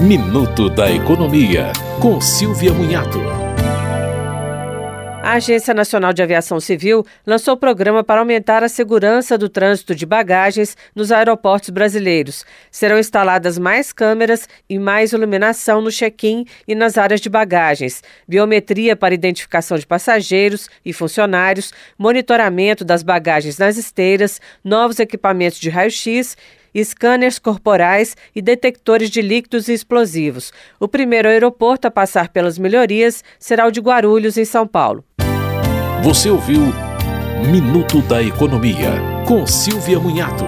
Minuto da Economia, com Silvia Munhato. A Agência Nacional de Aviação Civil lançou o programa para aumentar a segurança do trânsito de bagagens nos aeroportos brasileiros. Serão instaladas mais câmeras e mais iluminação no check-in e nas áreas de bagagens, biometria para identificação de passageiros e funcionários, monitoramento das bagagens nas esteiras, novos equipamentos de raio-x scanners corporais e detectores de líquidos e explosivos. O primeiro aeroporto a passar pelas melhorias será o de Guarulhos, em São Paulo. Você ouviu Minuto da Economia, com Silvia Munhato.